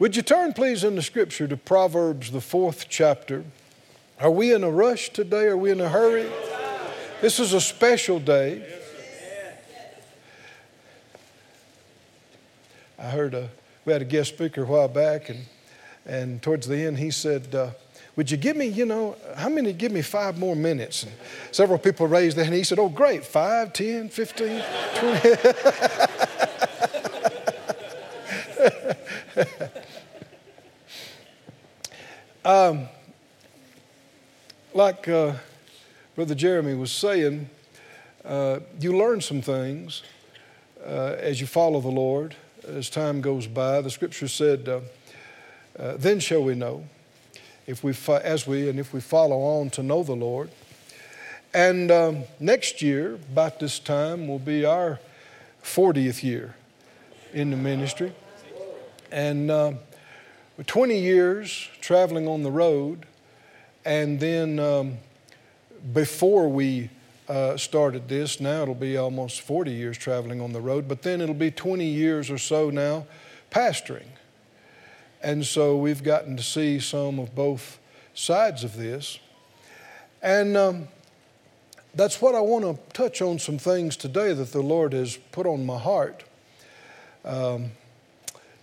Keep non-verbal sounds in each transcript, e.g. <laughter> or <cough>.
Would you turn, please, in the scripture to Proverbs, the fourth chapter? Are we in a rush today? Are we in a hurry? This is a special day. I heard a, we had a guest speaker a while back, and, and towards the end, he said, uh, Would you give me, you know, how many give me five more minutes? And several people raised their hand. He said, Oh, great, five, ten, fifteen, twenty. <laughs> um, like uh, Brother Jeremy was saying, uh, you learn some things uh, as you follow the Lord as time goes by. The scripture said, uh, uh, Then shall we know, if we fo- as we and if we follow on to know the Lord. And um, next year, about this time, will be our 40th year in the ministry. And uh, 20 years traveling on the road, and then um, before we uh, started this, now it'll be almost 40 years traveling on the road, but then it'll be 20 years or so now pastoring. And so we've gotten to see some of both sides of this. And um, that's what I want to touch on some things today that the Lord has put on my heart um,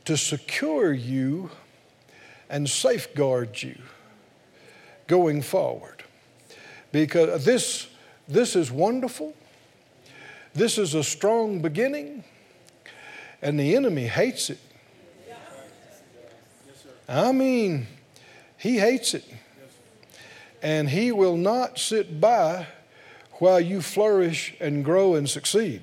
to secure you and safeguard you going forward. Because this, this is wonderful. This is a strong beginning, and the enemy hates it. I mean, he hates it. And he will not sit by while you flourish and grow and succeed.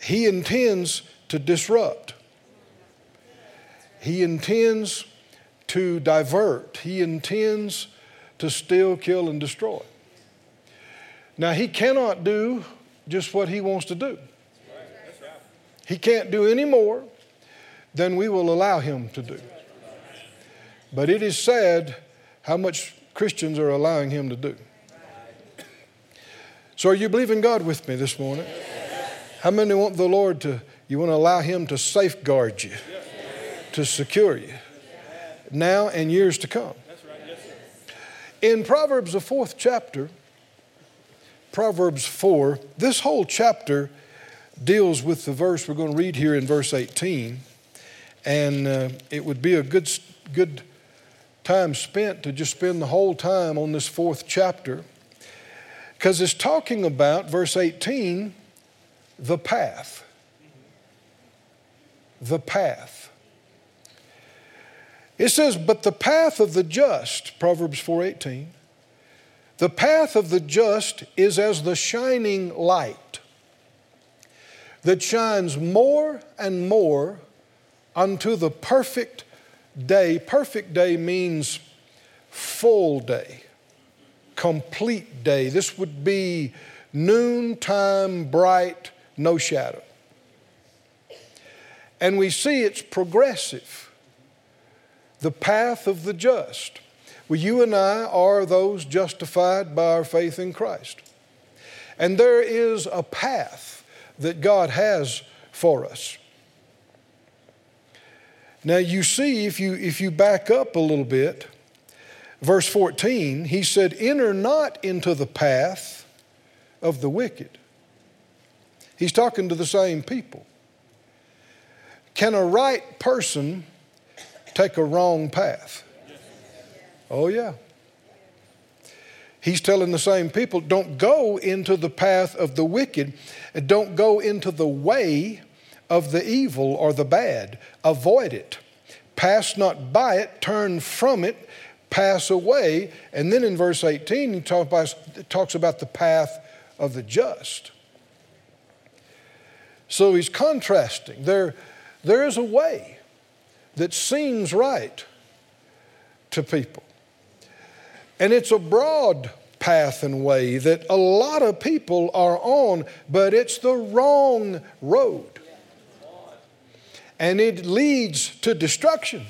He intends to disrupt. He intends to divert. He intends to steal, kill, and destroy. Now, he cannot do just what he wants to do. He can't do any more than we will allow him to do. But it is sad how much Christians are allowing him to do. So, are you believing God with me this morning? How many want the Lord to, you want to allow him to safeguard you, to secure you, now and years to come? In Proverbs, the fourth chapter, Proverbs 4, this whole chapter deals with the verse we're going to read here in verse 18. And uh, it would be a good, good time spent to just spend the whole time on this fourth chapter because it's talking about, verse 18, the path. The path. It says, "But the path of the just," Proverbs 4:18, "the path of the just is as the shining light that shines more and more unto the perfect day. Perfect day means full day, complete day. This would be noontime, bright, no shadow. And we see it's progressive. The path of the just. Well, you and I are those justified by our faith in Christ. And there is a path that God has for us. Now, you see, if you, if you back up a little bit, verse 14, he said, Enter not into the path of the wicked. He's talking to the same people. Can a right person take a wrong path? Oh, yeah. He's telling the same people don't go into the path of the wicked, don't go into the way of the evil or the bad. Avoid it. Pass not by it, turn from it, pass away. And then in verse 18, he talk about, talks about the path of the just. So he's contrasting. There, there is a way that seems right to people. And it's a broad path and way that a lot of people are on, but it's the wrong road and it leads to destruction.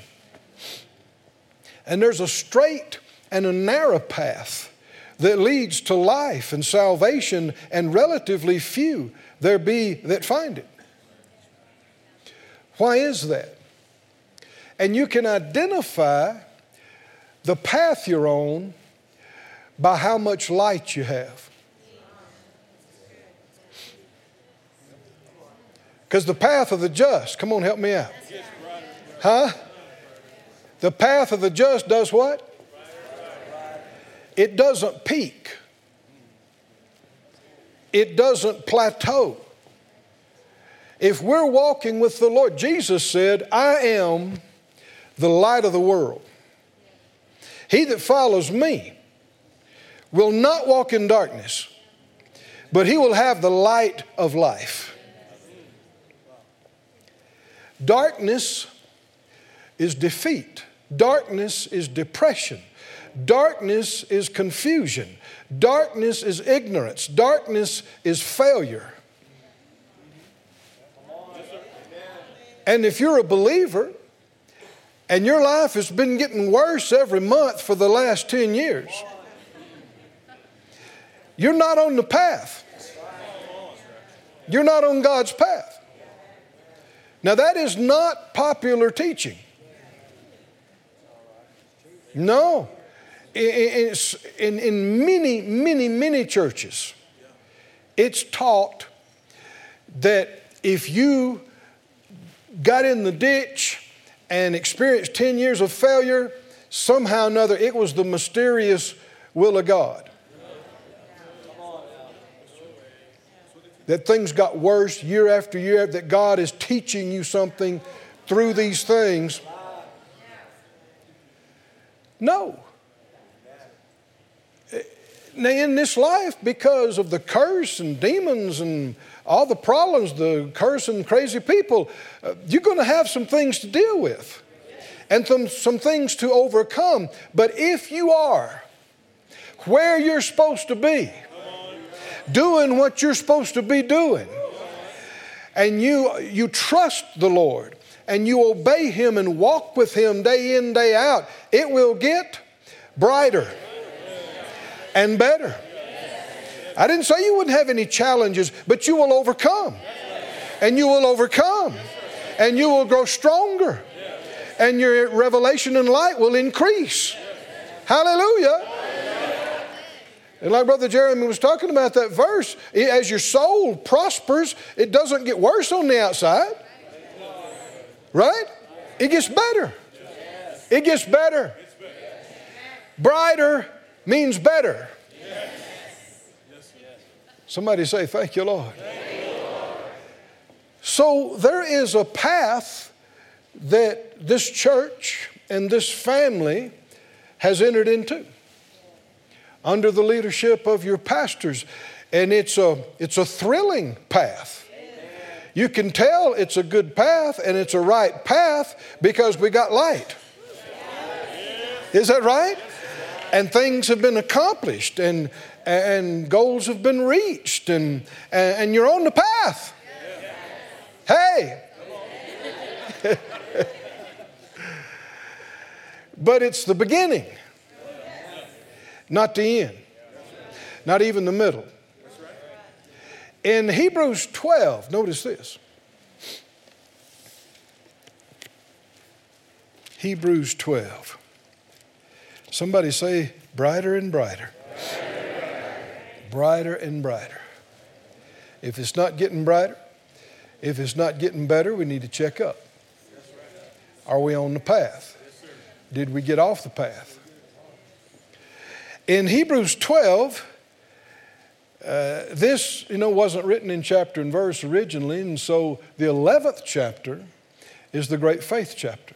And there's a straight and a narrow path that leads to life and salvation, and relatively few there be that find it. Why is that? And you can identify the path you're on by how much light you have. Because the path of the just, come on, help me out. Huh? The path of the just does what? It doesn't peak, it doesn't plateau. If we're walking with the Lord, Jesus said, I am the light of the world. He that follows me will not walk in darkness, but he will have the light of life. Darkness is defeat, darkness is depression, darkness is confusion, darkness is ignorance, darkness is failure. And if you're a believer and your life has been getting worse every month for the last 10 years, you're not on the path. You're not on God's path. Now, that is not popular teaching. No. In, in, in, many, many, many churches, it's taught that if you got in the ditch and experienced 10 years of failure, somehow or another, it was the mysterious will of God. that things got worse year after year, that God is teaching you something through these things. No. Now, in this life, because of the curse and demons and all the problems, the cursing, crazy people, uh, you're going to have some things to deal with and some, some things to overcome. But if you are where you're supposed to be, doing what you're supposed to be doing, and you, you trust the Lord and you obey Him and walk with Him day in, day out, it will get brighter and better. I didn't say you wouldn't have any challenges, but you will overcome. And you will overcome. And you will grow stronger. And your revelation and light will increase. Hallelujah. And like Brother Jeremy was talking about that verse, as your soul prospers, it doesn't get worse on the outside. Right? It gets better. It gets better. Brighter means better. Somebody say, Thank you, Lord. So there is a path that this church and this family has entered into under the leadership of your pastors. And it's a, it's a thrilling path. You can tell it's a good path and it's a right path because we got light. Is that right? And things have been accomplished and, and goals have been reached and, and you're on the path. Hey! <laughs> but it's the beginning not the end, not even the middle. In Hebrews 12, notice this. Hebrews 12. Somebody say, brighter and brighter. Brighter and brighter. If it's not getting brighter, if it's not getting better, we need to check up. Are we on the path? Did we get off the path? In Hebrews 12, uh, this, you know, wasn't written in chapter and verse originally, and so the 11th chapter is the great faith chapter.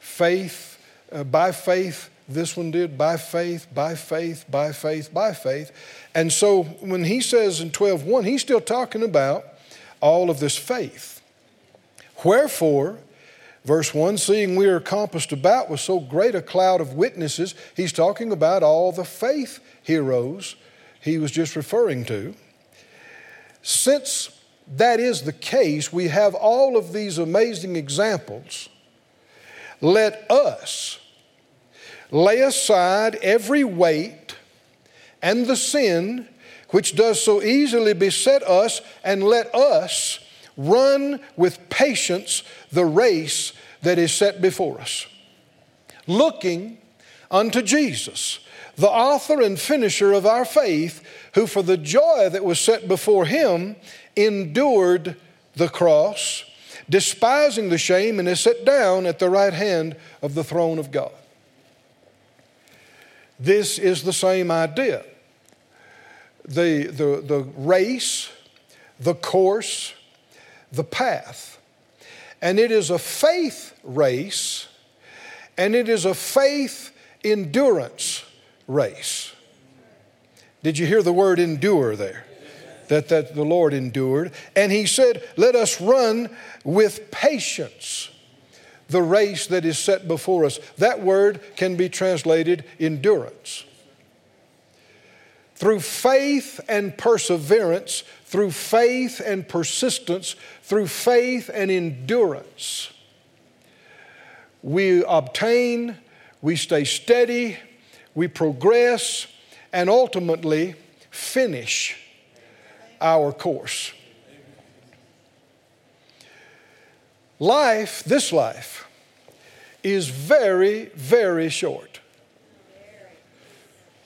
Faith, uh, by faith, this one did, by faith, by faith, by faith, by faith. And so when he says in 12.1, he's still talking about all of this faith. Wherefore, Verse 1 Seeing we are compassed about with so great a cloud of witnesses, he's talking about all the faith heroes he was just referring to. Since that is the case, we have all of these amazing examples. Let us lay aside every weight and the sin which does so easily beset us, and let us run with patience the race that is set before us, looking unto Jesus, the author and finisher of our faith, who for the joy that was set before him endured the cross, despising the shame, and is set down at the right hand of the throne of God. This is the same idea. The, the, the race, the course, the path. And it is a faith race, and it is a faith endurance race. Did you hear the word endure there? That, that the Lord endured. And he said, Let us run with patience the race that is set before us. That word can be translated endurance. Through faith and perseverance, through faith and persistence, through faith and endurance, we obtain, we stay steady, we progress, and ultimately finish our course. Life, this life, is very, very short.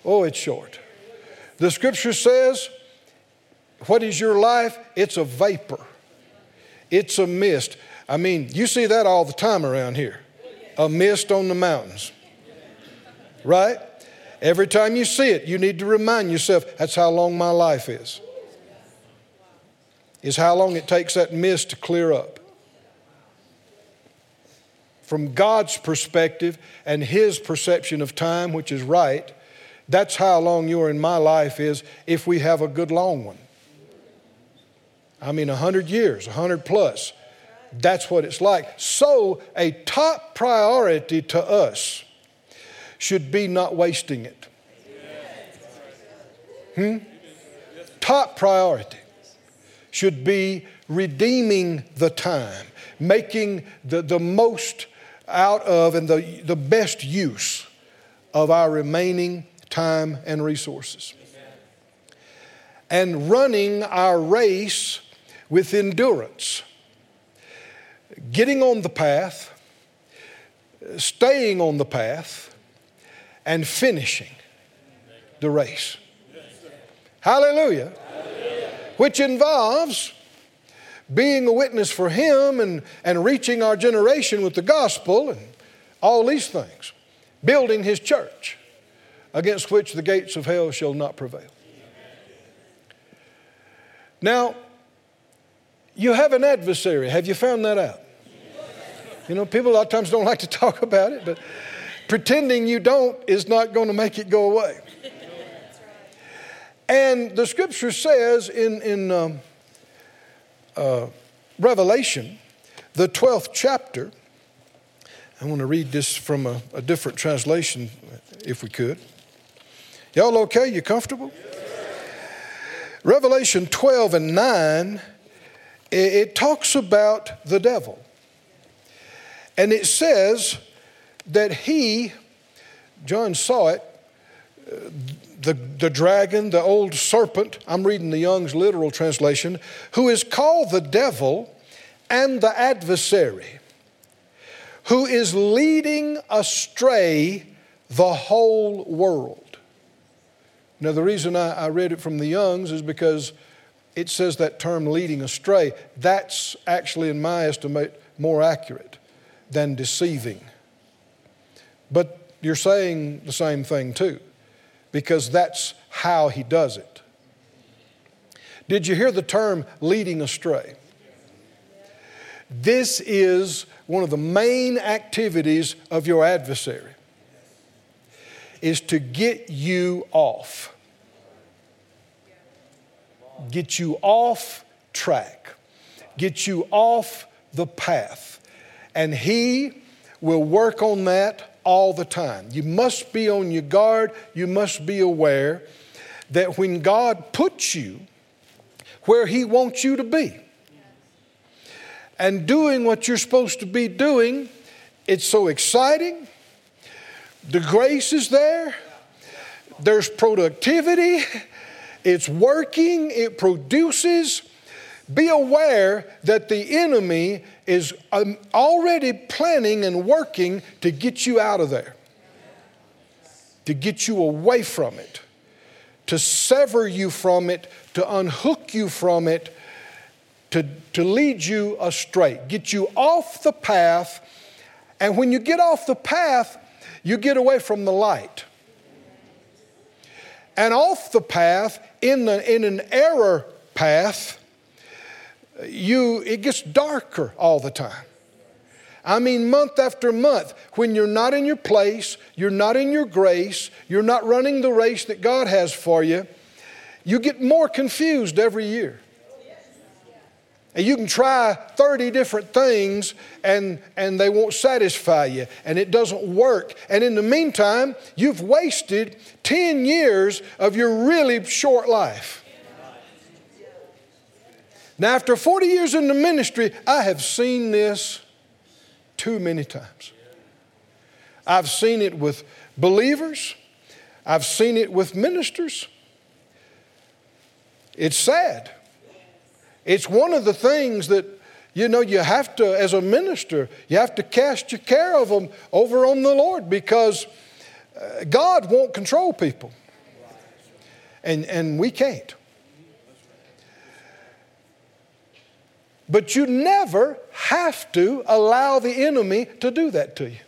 Oh, it's short. The scripture says, What is your life? It's a vapor, it's a mist. I mean, you see that all the time around here a mist on the mountains, right? Every time you see it, you need to remind yourself that's how long my life is. Is how long it takes that mist to clear up. From God's perspective and His perception of time, which is right, that's how long you're in my life is if we have a good long one. I mean, 100 years, 100 plus. That's what it's like. So, a top priority to us should be not wasting it. Hmm? Top priority should be redeeming the time, making the, the most out of and the, the best use of our remaining time, and resources. And running our race with endurance. Getting on the path, staying on the path, and finishing the race. Hallelujah. Hallelujah. Which involves being a witness for Him and, and reaching our generation with the gospel and all these things, building His church against which the gates of hell shall not prevail. Now, you have an adversary. Have you found that out? You know, people a lot of times don't like to talk <laughs> about it, but pretending you don't is not going to make it go away. And the scripture says in, in um, uh, Revelation, the 12th chapter, I want to read this from a, a different translation if we could. Y'all okay? You comfortable? Revelation 12 and 9, it, it talks about the devil. And it says that he, John saw it, uh, the, the dragon, the old serpent, I'm reading the Young's literal translation, who is called the devil and the adversary, who is leading astray the whole world. Now, the reason I, I read it from the Youngs is because it says that term leading astray. That's actually, in my estimate, more accurate than deceiving. But you're saying the same thing too, because that's how he does it. Did you hear the term leading astray? This is one of the main activities of your adversary is to get you off. Get you off track. Get you off the path. And He will work on that all the time. You must be on your guard. You must be aware that when God puts you where He wants you to be and doing what you're supposed to be doing, it's so exciting. The grace is there, there's productivity, it's working, it produces, be aware that the enemy is um, already planning and working to get you out of there, to get you away from it, to sever you from it, to unhook you from it, to, to lead you astray, get you off the path. And when you get off the path, you get away from the light. And off the path, in, the, in an error path, you, it gets darker all the time. I mean, month after month, when you're not in your place, you're not in your grace, you're not running the race that God has for you, you get more confused every year. And you can try 30 different things and, and they won't satisfy you and it doesn't work. And in the meantime, you've wasted 10 years of your really short life. Now, after 40 years in the ministry, I have seen this too many times. I've seen it with believers, I've seen it with ministers. It's sad. It's one of the things that, you know, you have to, as a minister, you have to cast your care of them over on the Lord because uh, God won't control people. And, and we can't. But you never have to allow the enemy to do that to you.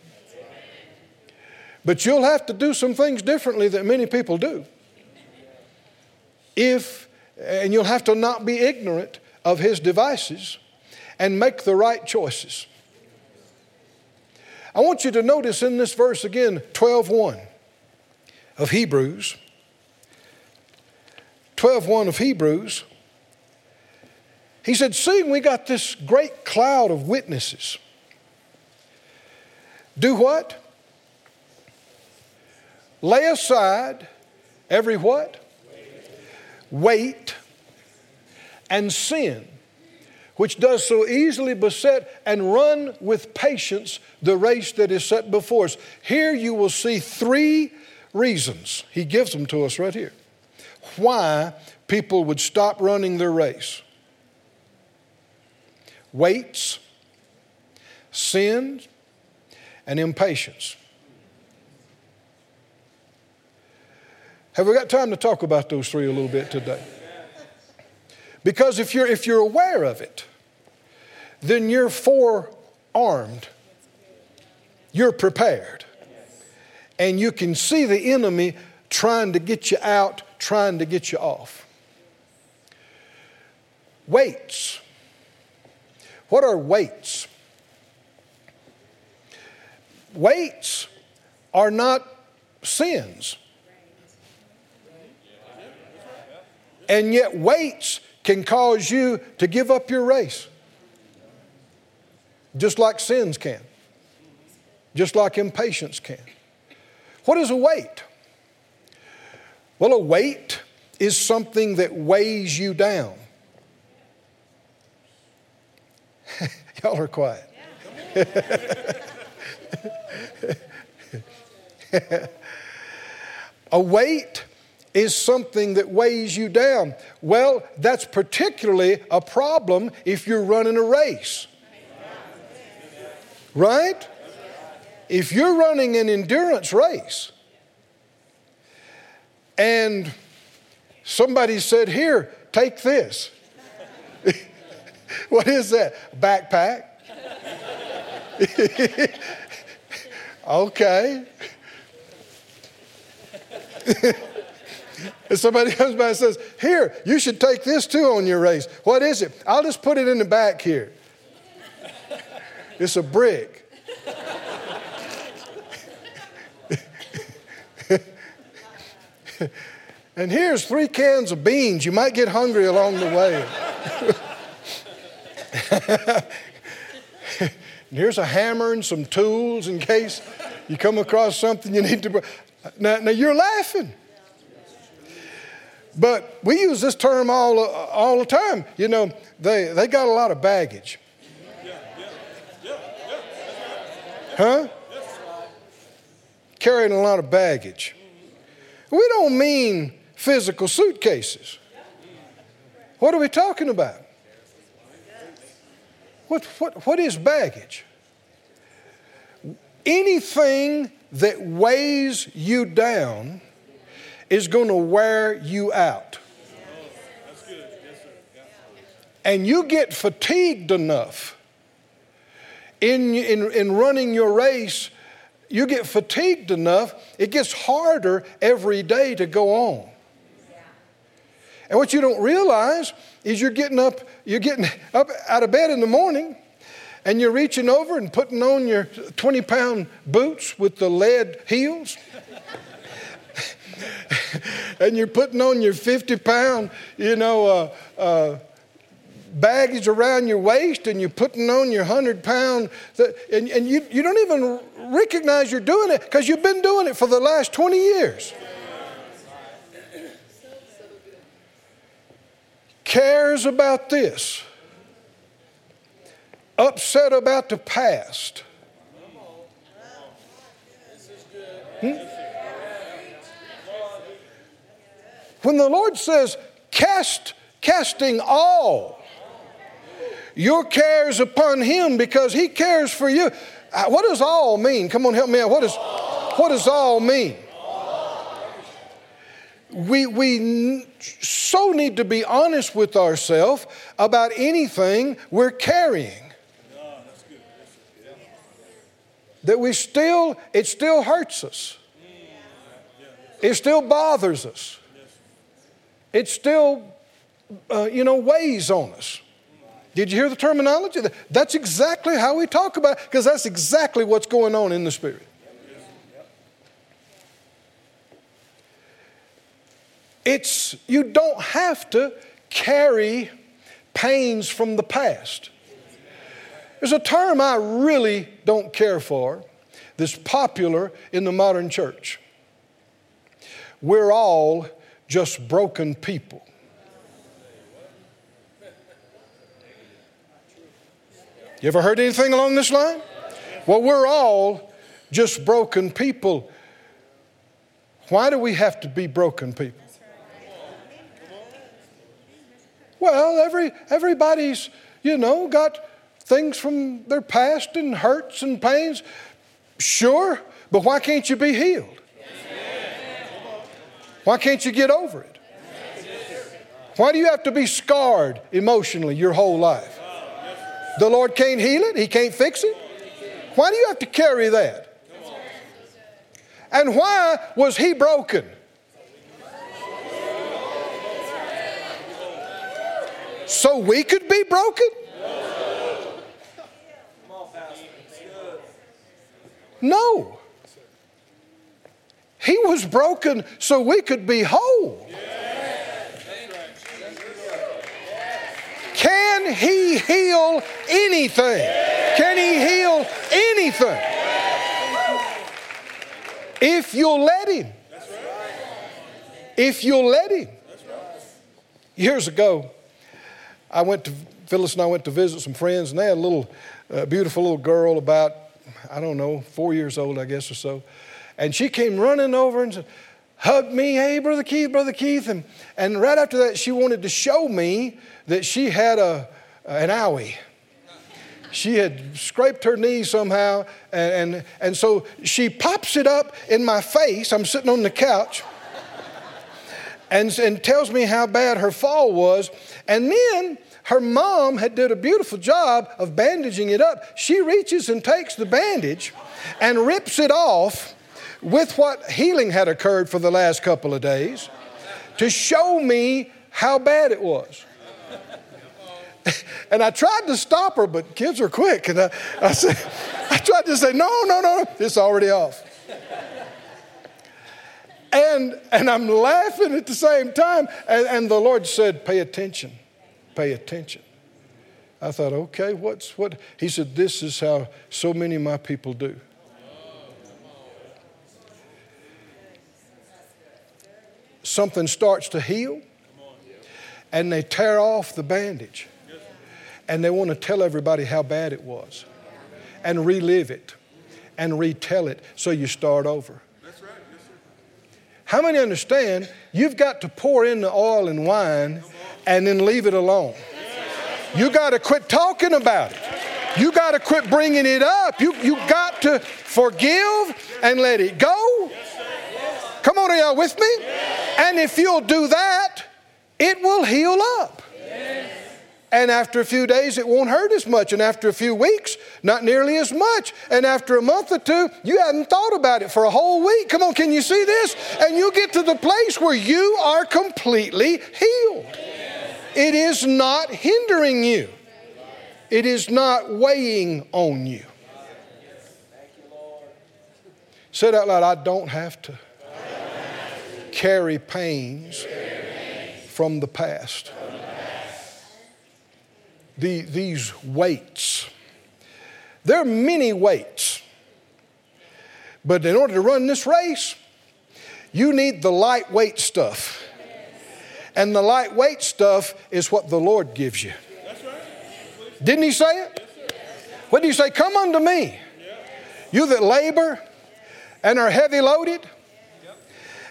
But you'll have to do some things differently that many people do. If, and you'll have to not be ignorant of his devices and make the right choices. I want you to notice in this verse again, 12:1 of Hebrews. 12:1 of Hebrews he said, Seeing we got this great cloud of witnesses, do what? Lay aside every what? Weight and sin, which does so easily beset, and run with patience the race that is set before us. Here you will see three reasons. He gives them to us right here. Why people would stop running their race weights, sin, and impatience. Have we got time to talk about those three a little bit today? Because if you're, if you're aware of it, then you're forearmed, you're prepared, and you can see the enemy trying to get you out, trying to get you off. Weights what are weights? Weights are not sins. And yet, weights can cause you to give up your race, just like sins can, just like impatience can. What is a weight? Well, a weight is something that weighs you down. <laughs> Y'all are quiet. <laughs> a weight is something that weighs you down. Well, that's particularly a problem if you're running a race. Right? If you're running an endurance race and somebody said, Here, take this. <laughs> what is that? Backpack? <laughs> okay. <laughs> and somebody comes by and says, Here, you should take this too on your race. What is it? I'll just put it in the back here. It's a brick. and here's three cans of beans. You might get hungry along the way. <laughs> here's a hammer and some tools in case you come across something you need to. Now, now you're laughing. But we use this term all, all the time. You know, they, they got a lot of baggage. Huh? Carrying a lot of baggage. We don't mean physical suitcases. What are we talking about? What, what, what is baggage? Anything that weighs you down is going to wear you out. And you get fatigued enough in, in, in running your race, you get fatigued enough, it gets harder every day to go on. And what you don't realize is you're getting up, you're getting up out of bed in the morning and you're reaching over and putting on your 20 pound boots with the lead heels. <laughs> and you're putting on your 50 pound, you know, uh, uh, baggage around your waist and you're putting on your 100 pound, and, and you, you don't even recognize you're doing it because you've been doing it for the last 20 years. Cares about this upset about the past. Hmm? When the Lord says, cast, casting all your cares upon Him because He cares for you. Uh, what does all mean? Come on, help me out. What, is, what does all mean? We, we so need to be honest with ourselves about anything we're carrying. that we still, it still hurts us. It still bothers us. It still, uh, you know, weighs on us. Did you hear the terminology? That's exactly how we talk about it, because that's exactly what's going on in the Spirit. It's, you don't have to carry pains from the past. There's a term I really don't care for that's popular in the modern church. We're all just broken people. You ever heard anything along this line? Well, we're all just broken people. Why do we have to be broken people? Well, every, everybody's, you know, got things from their past and hurts and pains? Sure, but why can't you be healed? Why can't you get over it? Why do you have to be scarred emotionally your whole life? The Lord can't heal it, He can't fix it. Why do you have to carry that? And why was He broken? So we could be broken? No. He was broken so we could be whole. Can he heal anything? Can he heal anything? If you'll let him. If you'll let him. Years ago, I went to, Phyllis and I went to visit some friends, and they had a little uh, beautiful little girl about I don't know, four years old, I guess, or so. And she came running over and said, hugged me, hey, Brother Keith, Brother Keith. And, and right after that, she wanted to show me that she had a, an owie. She had scraped her knee somehow, and, and, and so she pops it up in my face. I'm sitting on the couch and, and tells me how bad her fall was. And then her mom had did a beautiful job of bandaging it up. She reaches and takes the bandage and rips it off with what healing had occurred for the last couple of days to show me how bad it was. <laughs> and I tried to stop her, but kids are quick. And I, I, said, <laughs> I tried to say, no, no, no, no, it's already off. And, and I'm laughing at the same time. And, and the Lord said, pay attention pay attention. I thought, okay, what's what? He said, this is how so many of my people do. Something starts to heal, and they tear off the bandage, and they want to tell everybody how bad it was, and relive it, and retell it, so you start over. How many understand you've got to pour in the oil and wine and then leave it alone. You got to quit talking about it. You got to quit bringing it up. You, you got to forgive and let it go. Come on, are y'all with me? And if you'll do that, it will heal up. And after a few days, it won't hurt as much. And after a few weeks, not nearly as much. And after a month or two, you hadn't thought about it for a whole week. Come on, can you see this? And you'll get to the place where you are completely healed. It is not hindering you, it is not weighing on you. Say it out loud I don't have to carry pains from the past the, these weights. There are many weights. But in order to run this race, you need the lightweight stuff. And the lightweight stuff is what the Lord gives you. Didn't He say it? What did He say? Come unto me, you that labor and are heavy loaded,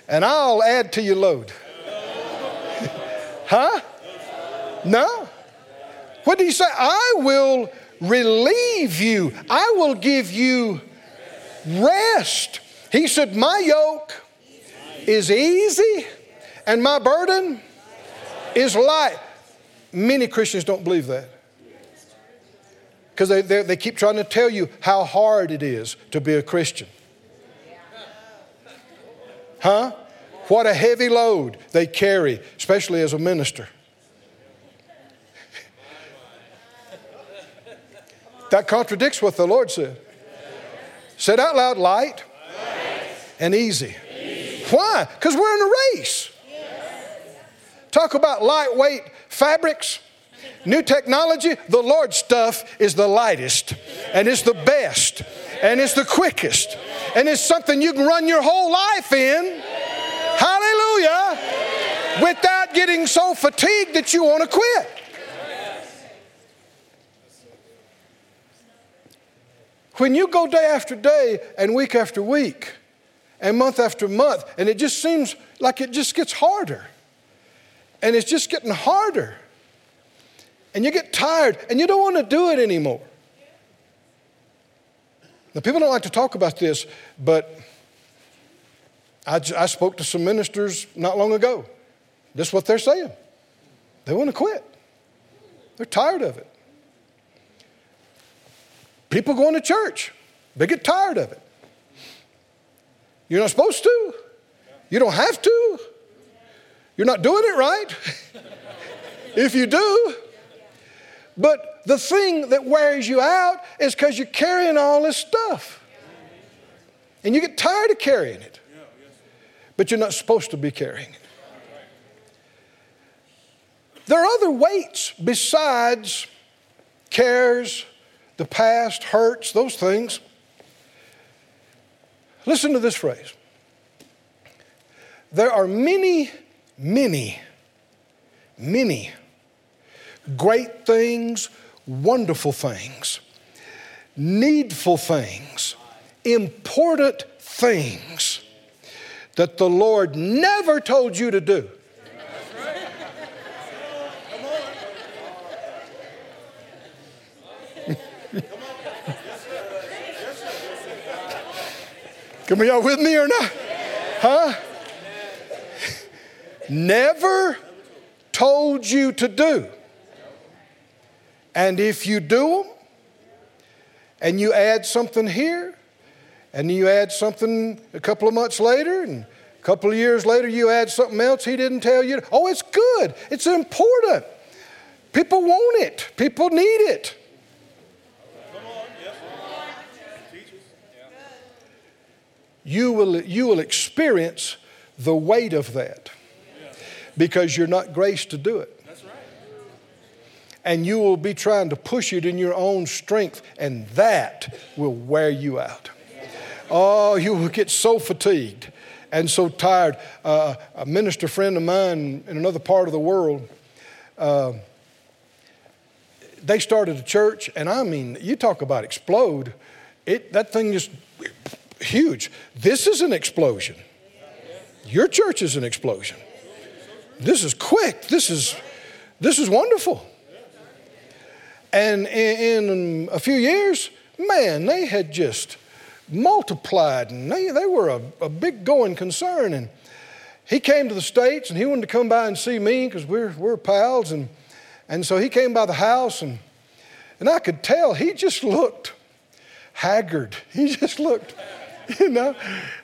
and I'll add to your load. <laughs> huh? No. What did he say? I will relieve you, I will give you rest. He said, My yoke is easy and my burden is light. Many Christians don't believe that because they, they, they, keep trying to tell you how hard it is to be a Christian. Huh? What a heavy load they carry, especially as a minister. That contradicts what the Lord said. Said out loud, light, and easy. easy. Why? Because we're in a race. Talk about lightweight fabrics, new technology. The Lord's stuff is the lightest, and it's the best, and it's the quickest, and it's something you can run your whole life in. Hallelujah. Without getting so fatigued that you want to quit. When you go day after day and week after week and month after month, and it just seems like it just gets harder, and it's just getting harder, and you get tired and you don't want to do it anymore. Now, people don't like to talk about this, but I, I spoke to some ministers not long ago. This is what they're saying. They want to quit. They're tired of it. People going to church, they get tired of it. You're not supposed to. You don't have to. You're not doing it right. <laughs> if you do. But the thing that wears you out is because you're carrying all this stuff. And you get tired of carrying it. But you're not supposed to be carrying it. There are other weights besides cares, the past, hurts, those things. Listen to this phrase. There are many, many, many great things, wonderful things, needful things, important things that the Lord never told you to do. Come on, y'all with me or not? Huh? Never told you to do. And if you do them, and you add something here, and you add something a couple of months later, and a couple of years later, you add something else he didn't tell you. Oh, it's good. It's important. People want it, people need it. You will, you will experience the weight of that because you're not graced to do it. And you will be trying to push it in your own strength, and that will wear you out. Oh, you will get so fatigued and so tired. Uh, a minister friend of mine in another part of the world, uh, they started a church, and I mean, you talk about explode. It, that thing just huge. This is an explosion. Your church is an explosion. This is quick. This is this is wonderful. And in, in a few years, man, they had just multiplied and they, they were a, a big going concern. And he came to the States and he wanted to come by and see me because we're, we're pals. And, and so he came by the house and, and I could tell he just looked haggard. He just looked, <laughs> you know,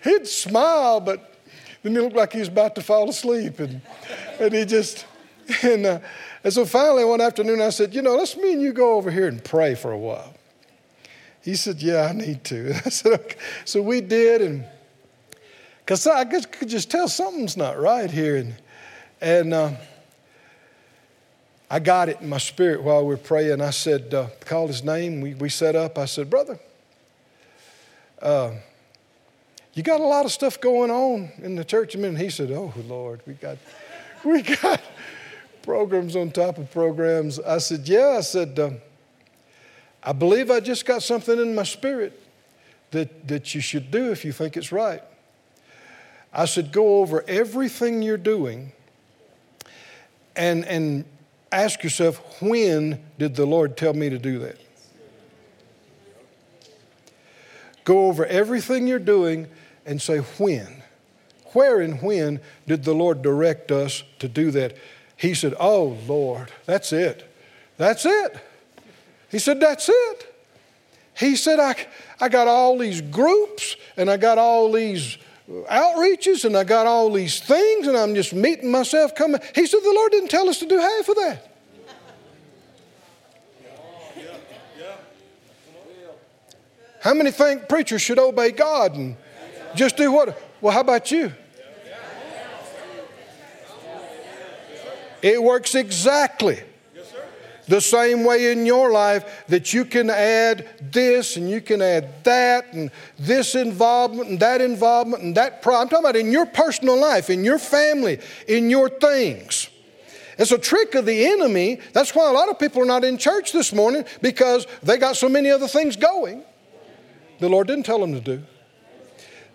he'd smile, but then he looked like he was about to fall asleep. And, and he just, <laughs> and, uh, and so finally one afternoon I said, you know, let's me and you go over here and pray for a while. He said, yeah, I need to. <laughs> I said, okay. So we did, and because I could just tell something's not right here. And, and uh, I got it in my spirit while we were praying. I said, uh, called his name. We, we set up. I said, brother, uh, you got a lot of stuff going on in the church. And he said, oh, Lord, we got, we got programs on top of programs. I said, yeah. I said, uh, I believe I just got something in my spirit that, that you should do if you think it's right. I said, go over everything you're doing and, and ask yourself, when did the Lord tell me to do that? Go over everything you're doing and say, when? Where and when did the Lord direct us to do that? He said, Oh, Lord, that's it. That's it. He said, That's it. He said, I, I got all these groups and I got all these outreaches and I got all these things and I'm just meeting myself coming. He said, The Lord didn't tell us to do half of that. How many think preachers should obey God and just do what? Well, how about you? It works exactly the same way in your life that you can add this and you can add that and this involvement and that involvement and that problem. I'm talking about in your personal life, in your family, in your things. It's a trick of the enemy. That's why a lot of people are not in church this morning because they got so many other things going. The Lord didn't tell them to do.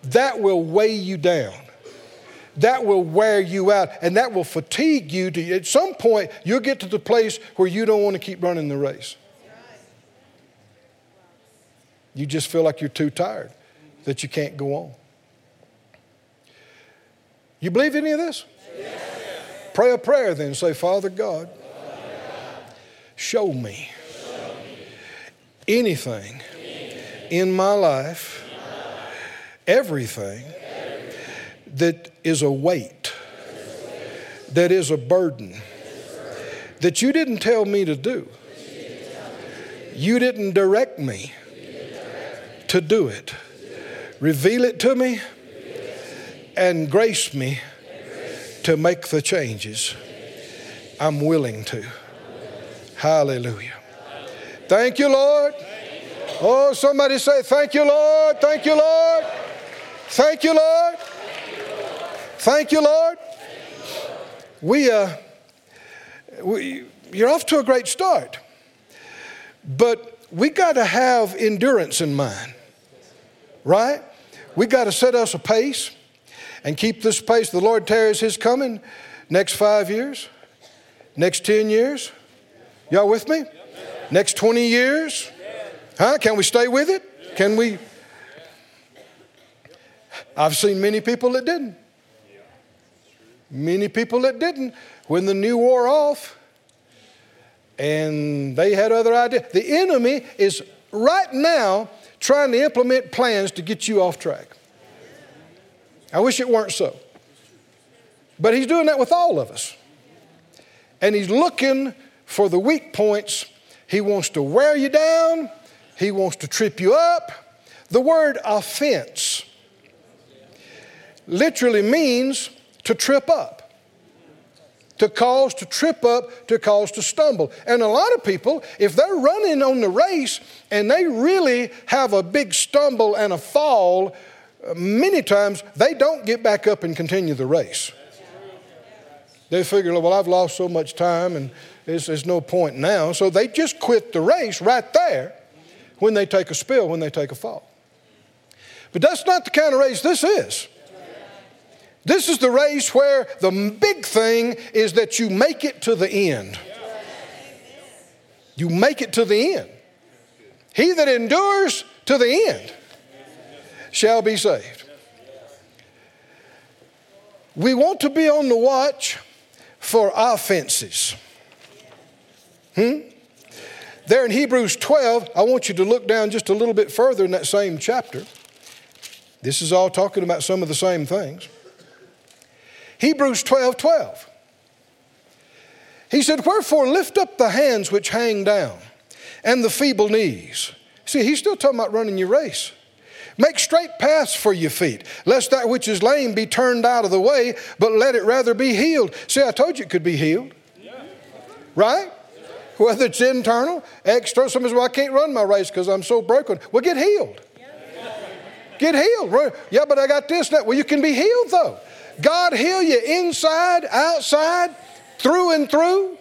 That will weigh you down that will wear you out and that will fatigue you. To, at some point, you'll get to the place where you don't want to keep running the race. You just feel like you're too tired, that you can't go on. You believe any of this? Yes. Pray a prayer then. Say, Father God, show me anything in my life, everything that is a weight, that is a burden, that you didn't tell me to do. You didn't direct me to do it. Reveal it to me and grace me to make the changes I'm willing to. Hallelujah. Thank you, Lord. Oh, somebody say, Thank you, Lord. Thank you, Lord. Thank you, Lord. Thank you, Lord. We, uh, we, you're off to a great start. But we got to have endurance in mind, right? We got to set us a pace and keep this pace. The Lord tarries His coming next five years, next 10 years. Y'all with me? Next 20 years? Huh? Can we stay with it? Can we? I've seen many people that didn't. Many people that didn't. When the new wore off and they had other ideas, the enemy is right now trying to implement plans to get you off track. I wish it weren't so. But he's doing that with all of us. And he's looking for the weak points. He wants to wear you down, he wants to trip you up. The word offense literally means to trip up. To cause to trip up, to cause to stumble. And a lot of people, if they're running on the race and they really have a big stumble and a fall, uh, many times they don't get back up and continue the race. They figure, well, I've lost so much time and there's, there's no point now. So they just quit the race right there when they take a spill, when they take a fall. But that's not the kind of race this is. This is the race where the big thing is that you make it to the end. You make it to the end. He that endures to the end shall be saved. We want to be on the watch for offenses. Hmm? There in Hebrews 12, I want you to look down just a little bit further in that same chapter. This is all talking about some of the same things. Hebrews 12 12. He said, Wherefore lift up the hands which hang down and the feeble knees. See, he's still talking about running your race. Make straight paths for your feet, lest that which is lame be turned out of the way, but let it rather be healed. See, I told you it could be healed. Right? Whether it's internal, external. Somebody says, Well, I can't run my race because I'm so broken. Well, get healed. Get healed. Yeah, but I got this. That. Well, you can be healed though. God heal you inside, outside, through and through.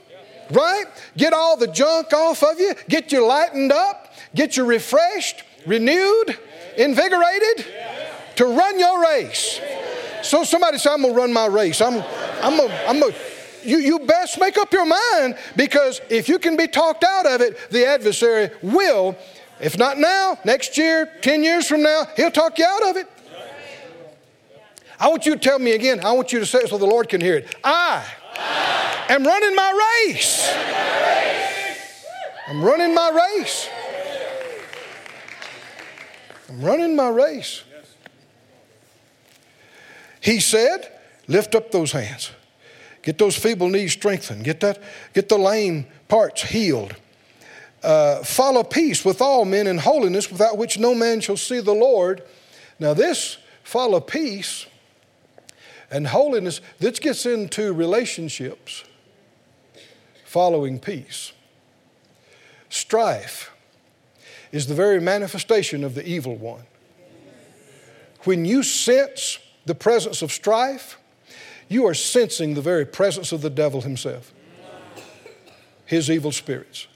Right? Get all the junk off of you. Get you lightened up. Get you refreshed, renewed, invigorated to run your race. So somebody say, I'm gonna run my race. I'm, I'm gonna, I'm gonna you, you best make up your mind because if you can be talked out of it, the adversary will. If not now, next year, 10 years from now, he'll talk you out of it. I want you to tell me again. I want you to say it so the Lord can hear it. I, I am running my race. I'm running my race. I'm running my race. He said, Lift up those hands. Get those feeble knees strengthened. Get, that, get the lame parts healed. Uh, follow peace with all men in holiness, without which no man shall see the Lord. Now, this follow peace and holiness, this gets into relationships, following peace. Strife is the very manifestation of the evil one. When you sense the presence of strife, you are sensing the very presence of the devil himself, his evil spirits.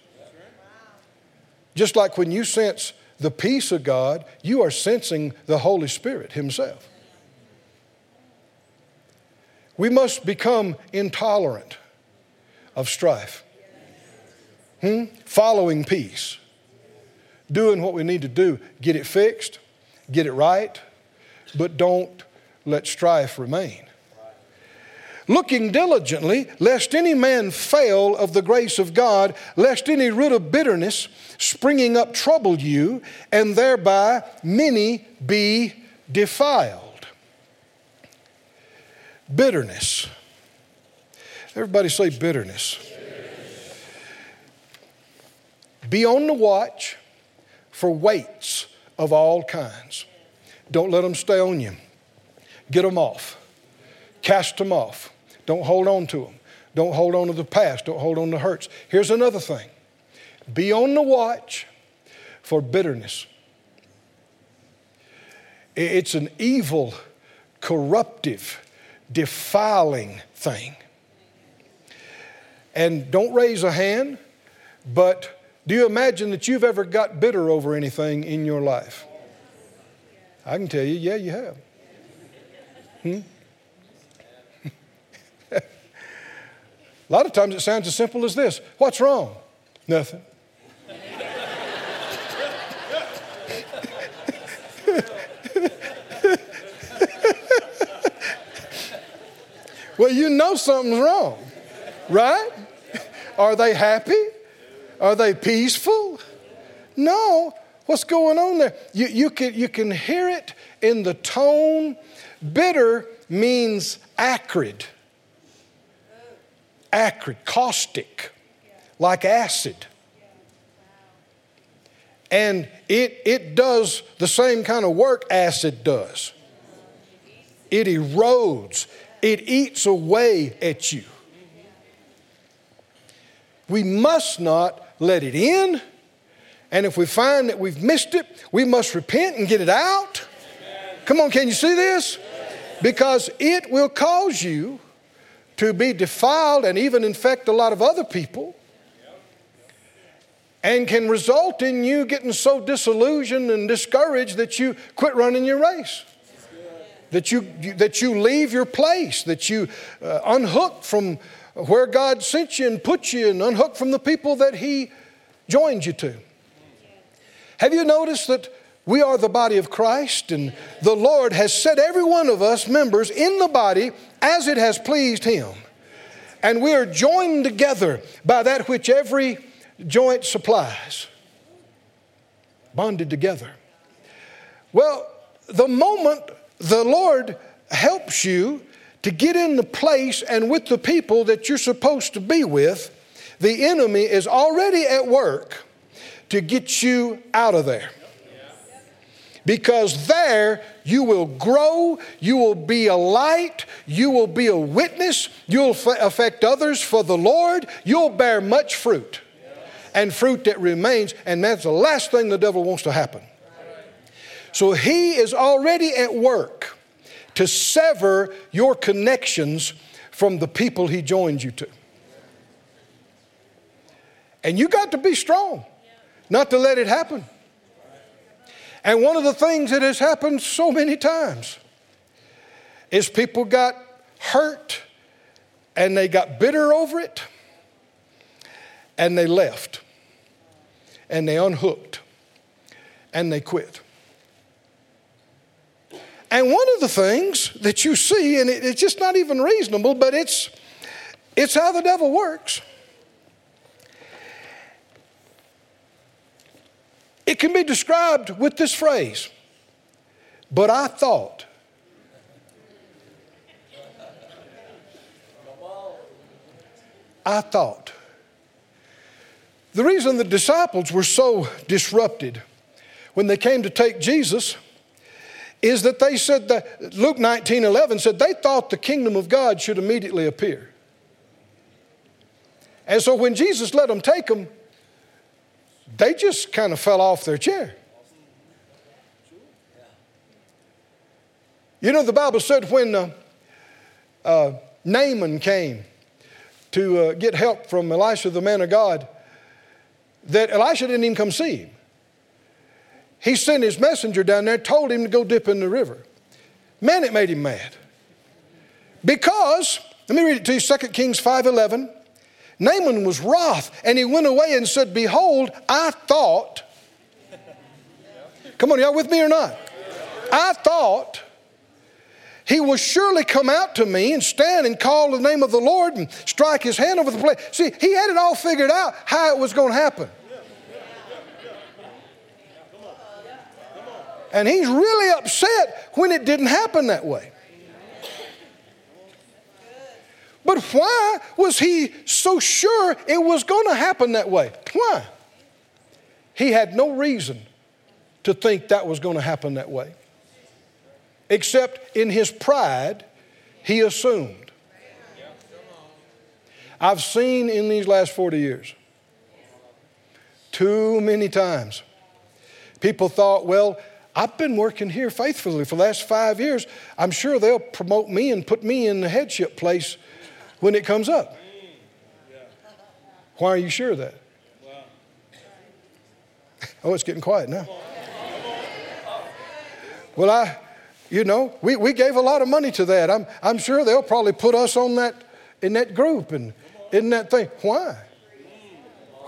Just like when you sense the peace of God, you are sensing the Holy Spirit himself. We must become intolerant of strife, hmm? following peace, doing what we need to do, get it fixed, get it right, but don't let strife remain looking diligently, lest any man fail of the grace of God, lest any root of bitterness springing up trouble you, and thereby many be defiled. Bitterness. Everybody say bitterness. Be on the watch for weights of all kinds. Don't let them stay on you. Get them off. Cast them off. Don't hold on to them. Don't hold on to the past. Don't hold on to hurts. Here's another thing be on the watch for bitterness. It's an evil, corruptive, defiling thing. And don't raise a hand, but do you imagine that you've ever got bitter over anything in your life? I can tell you, yeah, you have. Hmm? <laughs> A lot of times it sounds as simple as this What's wrong? Nothing. Well, you know something's wrong, right? Are they happy? Are they peaceful? No. What's going on there? You, you, can, you can hear it in the tone. Bitter means acrid acrid, caustic, like acid. And it, it does the same kind of work acid does. It erodes, it eats away at you. We must not let it in. And if we find that we've missed it, we must repent and get it out. Come on, can you see this? Because it will cause you to be defiled and even infect a lot of other people and can result in you getting so disillusioned and discouraged that you quit running your race. That you, that you leave your place, that you uh, unhook from where God sent you and put you and unhook from the people that He joined you to. Have you noticed that we are the body of Christ and the Lord has set every one of us members in the body as it has pleased Him? And we are joined together by that which every joint supplies, bonded together. Well, the moment the Lord helps you to get in the place and with the people that you're supposed to be with, the enemy is already at work to get you out of there. Because there you will grow, you will be a light, you will be a witness, you'll affect others for the Lord, you'll bear much fruit. And fruit that remains, and that's the last thing the devil wants to happen. So he is already at work to sever your connections from the people he joins you to. And you got to be strong not to let it happen. And one of the things that has happened so many times is people got hurt and they got bitter over it and they left and they unhooked and they quit. And one of the things that you see, and it's just not even reasonable, but it's, it's how the devil works. It can be described with this phrase, but I thought. I thought. The reason the disciples were so disrupted when they came to take Jesus is that they said that Luke 19 11 said they thought the kingdom of God should immediately appear. And so when Jesus let them take them, they just kind of fell off their chair. You know, the Bible said when uh, uh, Naaman came to uh, get help from Elisha, the man of God, that Elisha didn't even come see him. He sent his messenger down there, told him to go dip in the river. Man, it made him mad. Because, let me read it to you, 2 Kings 5.11. Naaman was wroth, and he went away and said, Behold, I thought. Come on, y'all with me or not? I thought he will surely come out to me and stand and call the name of the Lord and strike his hand over the place. See, he had it all figured out how it was going to happen. And he's really upset when it didn't happen that way. But why was he so sure it was going to happen that way? Why? He had no reason to think that was going to happen that way. Except in his pride, he assumed. I've seen in these last 40 years too many times people thought, well, I've been working here faithfully for the last five years. I'm sure they'll promote me and put me in the headship place when it comes up. Why are you sure of that? <laughs> Oh, it's getting quiet now. Well, I, you know, we, we gave a lot of money to that. I'm, I'm sure they'll probably put us on that, in that group and in that thing. Why?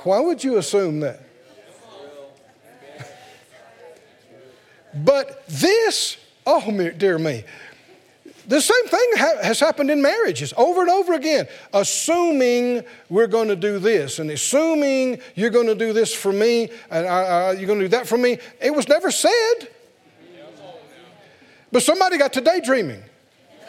Why would you assume that? But this, oh, dear me, the same thing ha- has happened in marriages over and over again. Assuming we're going to do this and assuming you're going to do this for me and uh, you're going to do that for me. It was never said. But somebody got to daydreaming.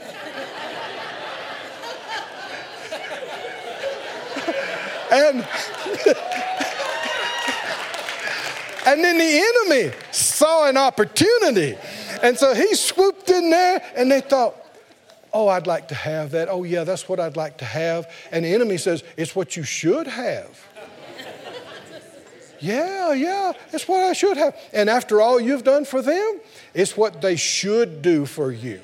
<laughs> and <laughs> and then the enemy saw an opportunity. And so he swooped in there and they thought, Oh, I'd like to have that. Oh, yeah, that's what I'd like to have. And the enemy says, It's what you should have. <laughs> yeah, yeah, it's what I should have. And after all you've done for them, it's what they should do for you.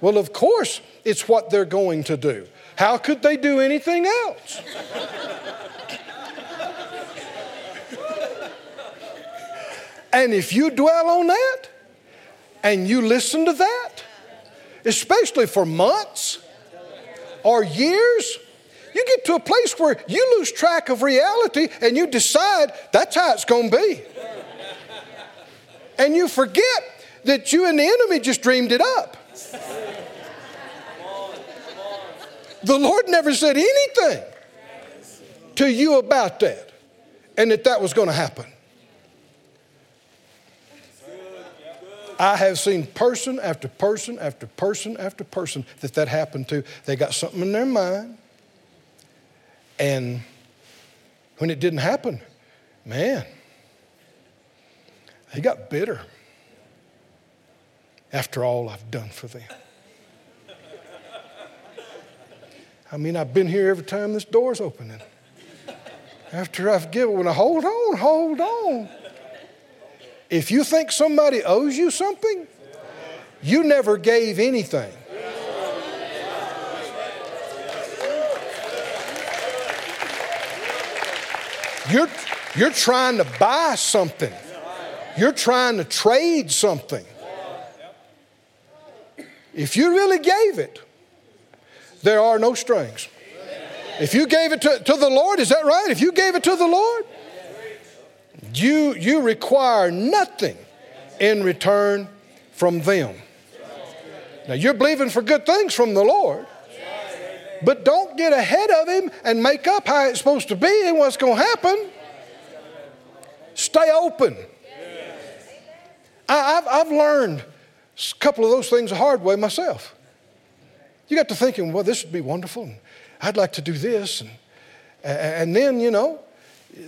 Well, of course, it's what they're going to do. How could they do anything else? And if you dwell on that and you listen to that, especially for months or years, you get to a place where you lose track of reality and you decide that's how it's going to be. And you forget that you and the enemy just dreamed it up. The Lord never said anything to you about that and that that was going to happen. I have seen person after person after person after person that that happened to. They got something in their mind, and when it didn't happen, man, they got bitter after all I've done for them. I mean, I've been here every time this door's opening. After I've given, when I hold on, hold on. If you think somebody owes you something, you never gave anything. You're, you're trying to buy something. You're trying to trade something. If you really gave it, there are no strings. If you gave it to, to the Lord, is that right? If you gave it to the Lord, you, you require nothing in return from them. Now, you're believing for good things from the Lord, but don't get ahead of Him and make up how it's supposed to be and what's going to happen. Stay open. I, have I've learned a couple of those things the hard way myself. You got to thinking, well, this would be wonderful. And I'd like to do this. And, and then, you know,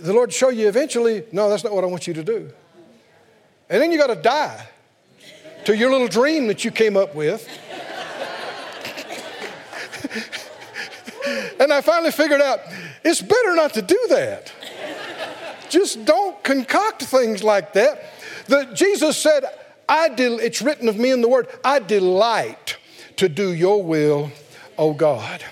the Lord show you eventually, no, that's not what I want you to do. And then you got to die to your little dream that you came up with. <laughs> and I finally figured out it's better not to do that. Just don't concoct things like that. The, Jesus said, I del- it's written of me in the word, I delight to do your will, O God.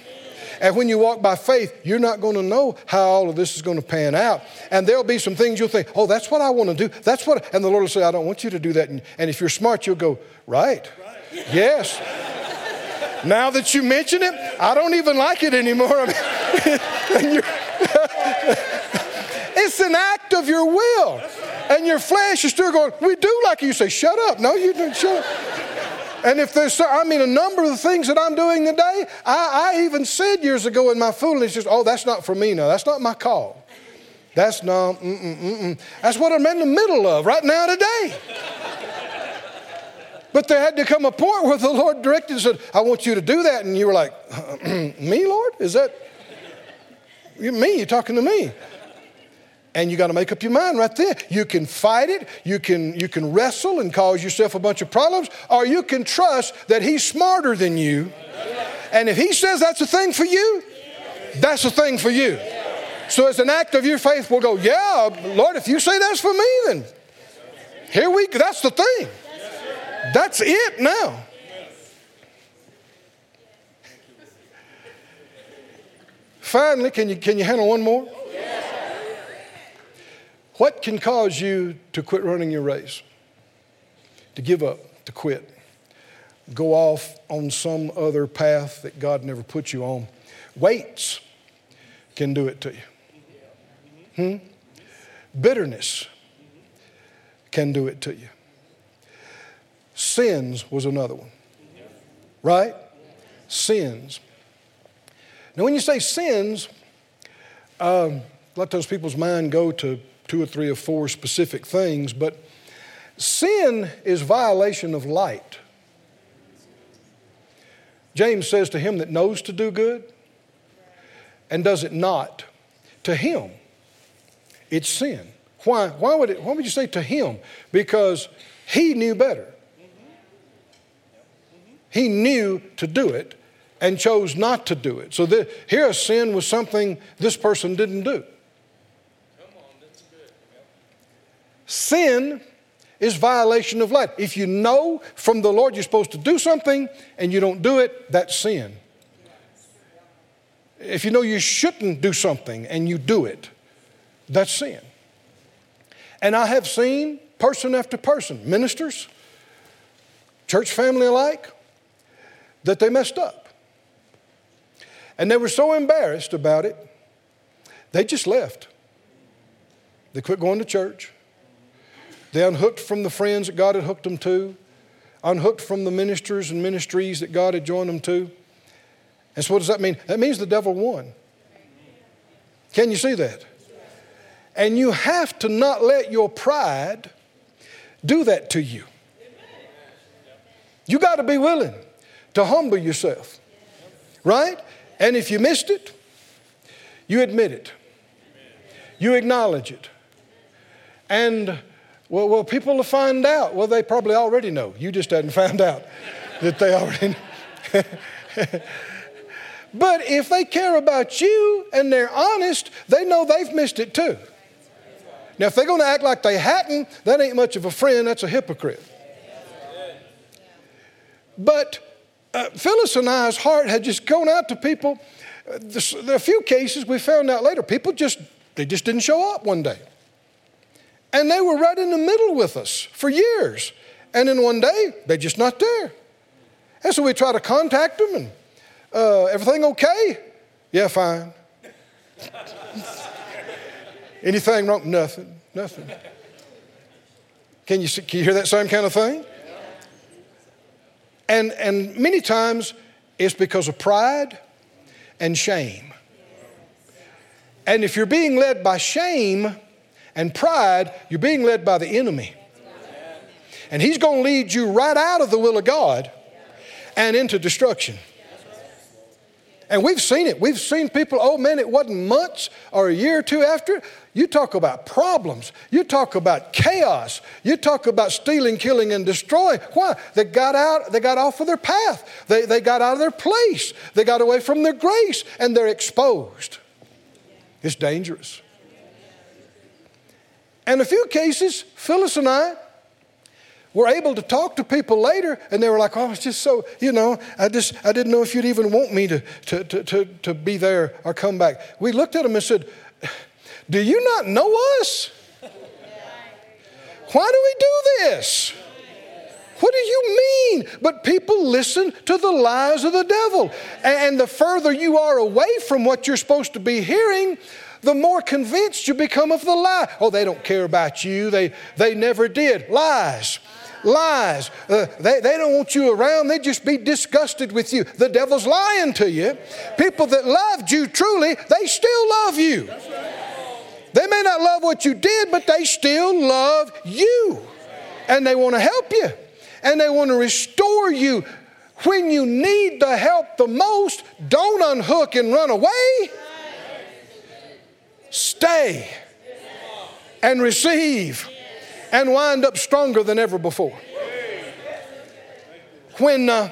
And when you walk by faith, you're not going to know how all of this is going to pan out. And there'll be some things you'll think, oh, that's what I want to do. That's what, and the Lord will say, I don't want you to do that. And, and if you're smart, you'll go, right. right. Yes. now that you mention it, I don't even like it anymore. <laughs> <laughs> it's an act of your will. And your flesh is still going, we do like it. you say, shut up. No, you don't, shut up. And if there's, I mean, a number of the things that I'm doing today, I, I even said years ago in my foolishness, oh, that's not for me now. That's not my call. That's no, mm-mm, mm-mm. That's what I'm in the middle of right now today. but there had to come a point where the Lord directed and said, I want you to do that. And you were like, <clears throat> me, Lord? Is that you, me? You're talking to me. And you got to make up your mind right there. You can fight it, you can, you can wrestle and cause yourself a bunch of problems, or you can trust that He's smarter than you. And if He says that's a thing for you, that's a thing for you. So it's an act of your faith. We'll go, yeah, Lord, if you say that's for me, then here we go. that's the thing. That's it now. Finally, can you, can you handle one more? What can cause you to quit running your race? To give up, to quit, go off on some other path that God never put you on. Weights can do it to you. Hmm? Bitterness can do it to you. Sins was another one. Right? Sins. Now, when you say sins, um, let those people's mind go to two or three or four specific things, but sin is violation of light. James says to him that knows to do good and does it not, to him it's sin. Why? Why would, it, why would you say to him? Because he knew better. He knew to do it and chose not to do it. So the, here sin was something this person didn't do. Sin is violation of light. If you know from the Lord you're supposed to do something and you don't do it, that's sin. If you know you shouldn't do something and you do it, that's sin. And I have seen person after person, ministers, church family alike, that they messed up. And they were so embarrassed about it, they just left. They quit going to church. They unhooked from the friends that God had hooked them to, unhooked from the ministers and ministries that God had joined them to. And so, what does that mean? That means the devil won. Can you see that? And you have to not let your pride do that to you. You got to be willing to humble yourself, right? And if you missed it, you admit it, you acknowledge it. And well, well, people will find out. Well, they probably already know. You just hadn't <laughs> found out that they already know. <laughs> but if they care about you and they're honest, they know they've missed it too. Now, if they're going to act like they hadn't, that ain't much of a friend, that's a hypocrite. But uh, Phyllis and I's heart had just gone out to people. Uh, there are a few cases we found out later, people just, they just didn't show up one day. And they were right in the middle with us for years. And then one day, they're just not there. And so we try to contact them and, uh, everything okay? Yeah, fine. <laughs> Anything wrong? Nothing, nothing. Can you, can you hear that same kind of thing? And, and many times it's because of pride and shame. And if you're being led by shame and pride, you're being led by the enemy. And he's going to lead you right out of the will of God and into destruction. And we've seen it. We've seen people, oh man, it wasn't months or a year or two after. You talk about problems. You talk about chaos. You talk about stealing, killing, and destroying. Why? They got out, they got off of their path. They, they got out of their place. They got away from their grace and they're exposed. It's dangerous. And a few cases, Phyllis and I, were able to talk to people later and they were like, oh, it's just so, you know, I just, I didn't know if you'd even want me to, to, to, to, to be there or come back. We looked at them and said, do you not know us? Why do we do this? What do you mean? But people listen to the lies of the devil. And the further you are away from what you're supposed to be hearing, the more convinced you become of the lie. Oh, they don't care about you. They, they never did. Lies lies. Uh, they, they don't want you around, they just be disgusted with you. The devil's lying to you. People that loved you truly, they still love you. They may not love what you did, but they still love you. And they want to help you. And they want to restore you. When you need the help the most, don't unhook and run away. Stay and receive and wind up stronger than ever before. When, uh,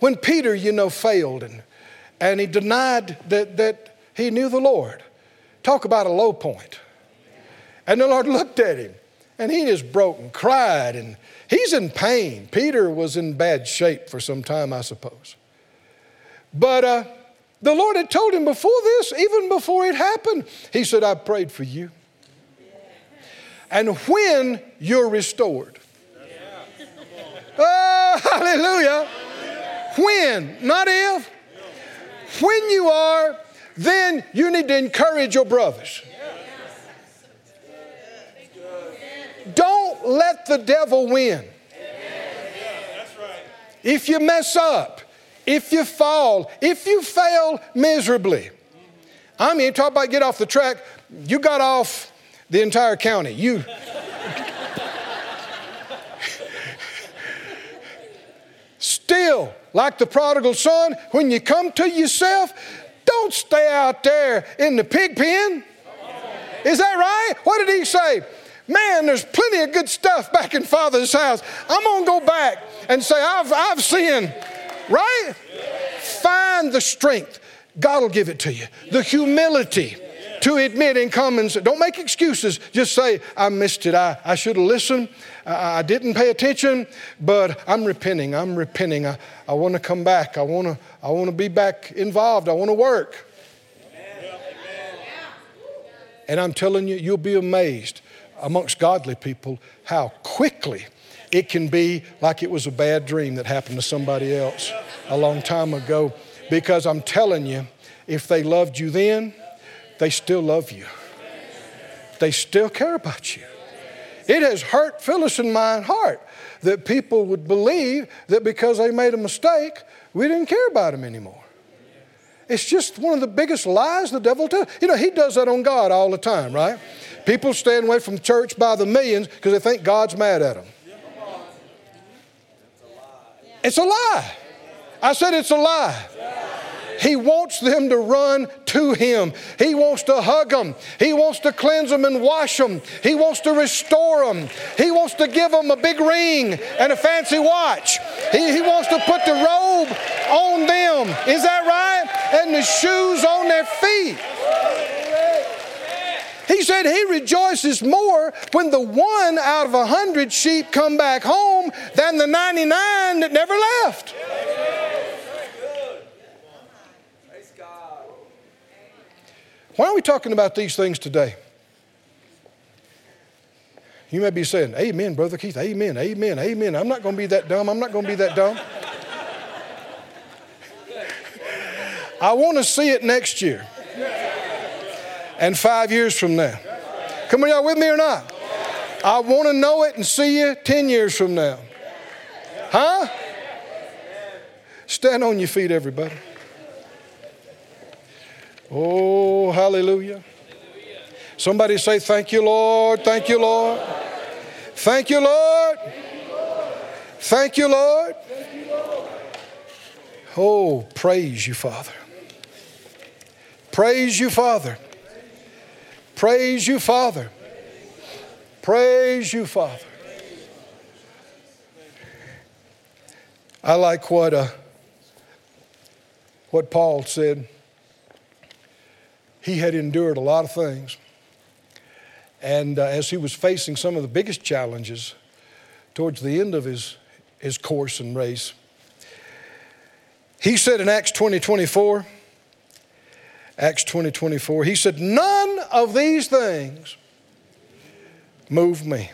when Peter, you know, failed and, and he denied that, that he knew the Lord, talk about a low point. And the Lord looked at him and he just broke and cried and he's in pain. Peter was in bad shape for some time, I suppose. But uh, the Lord had told him before this, even before it happened, He said, I prayed for you and when you're restored. Oh, hallelujah. When, not if. When you are, then you need to encourage your brothers. Don't let the devil win. If you mess up, if you fall, if you fail miserably, I mean, talk about get off the track. You got off the entire county. You. Still, like the prodigal son, when you come to yourself, don't stay out there in the pig pen. Is that right? What did he say? Man, there's plenty of good stuff back in Father's house. I'm going to go back and say, I've, I've sinned. Right? Find the strength. God will give it to you. The humility to admit and come and say, don't make excuses. Just say, I missed it. I, I should have listened. I, I, didn't pay attention, but I'm repenting. I'm repenting. I, I want to come back. I want to I want to be back involved. I want to work. And I'm telling you, you'll be amazed amongst godly people how quickly it can be like it was a bad dream that happened to somebody else a long time ago. Because I'm telling you, if they loved you then, they still love you. They still care about you. It has hurt Phyllis and my heart that people would believe that because they made a mistake, we didn't care about them anymore. It's just one of the biggest lies the devil tells. You know, he does that on God all the time, right? People stand away from church by the millions because they think God's mad at them. It's a lie. I said it's a lie. He wants them to run to Him. He wants to hug them. He wants to cleanse them and wash them. He wants to restore them. He wants to give them a big ring and a fancy watch. He, he wants to put the robe on them. Is that right? And the shoes on their feet. He said he rejoices more when the one out of a hundred sheep come back home than the 99 that never left. Why are we talking about these things today? You may be saying, Amen, Brother Keith, Amen, Amen, Amen. I'm not going to be that dumb. I'm not going to be that dumb. <laughs> I want to see it next year and five years from now. Come on, y'all with me or not? I want to know it and see you 10 years from now. Huh? Stand on your feet, everybody. Oh, hallelujah. Somebody say, Thank you, Lord. Thank you, Lord. Thank you, Lord. Thank you, Lord. Oh, praise you, Father. Praise you, Father. Praise you, Father. Praise you, Father. I like what, uh, what Paul said he had endured a lot of things. And uh, as he was facing some of the biggest challenges towards the end of his, his course and race, he said in Acts 20 24, Acts 20 24, he said, None of these things move me.